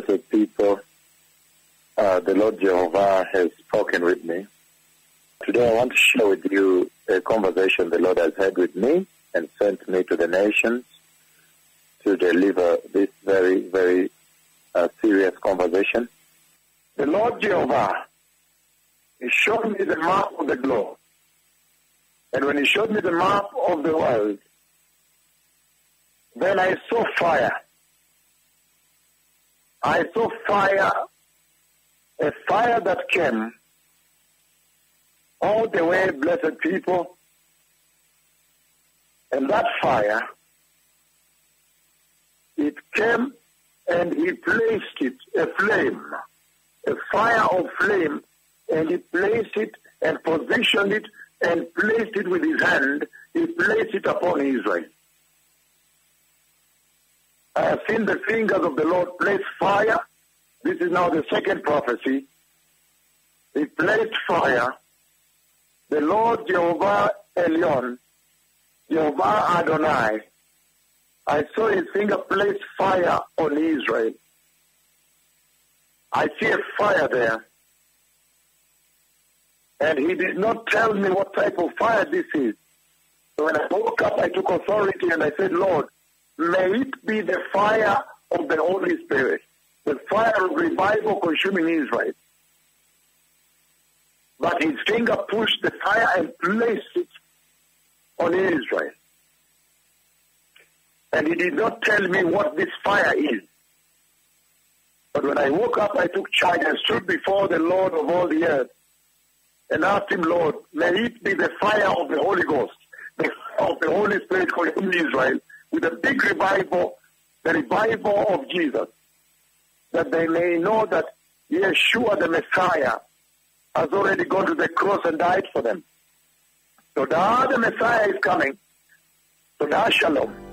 blessed people. Uh, the Lord Jehovah has spoken with me. Today I want to share with you a conversation the Lord has had with me and sent me to the nations to deliver this very, very uh, serious conversation. The Lord Jehovah, He showed me the map of the globe. And when He showed me the map of the world, then I saw fire. I saw fire, a fire that came all the way, blessed people. And that fire, it came and he placed it, a flame, a fire of flame, and he placed it and positioned it and placed it with his hand. He placed it upon Israel. I have seen the fingers of the Lord place fire. This is now the second prophecy. He placed fire. The Lord Jehovah Elyon, Jehovah Adonai, I saw his finger place fire on Israel. I see a fire there. And he did not tell me what type of fire this is. So when I woke up, I took authority and I said, Lord, may it be the fire of the Holy Spirit, the fire of revival consuming Israel. But his finger pushed the fire and placed it on Israel. And he did not tell me what this fire is. But when I woke up, I took charge and stood before the Lord of all the earth and asked him, Lord, may it be the fire of the Holy Ghost, the of the Holy Spirit consuming Israel, with a big revival, the revival of Jesus, that they may know that Yeshua the Messiah has already gone to the cross and died for them. So now the Messiah is coming. So now shalom.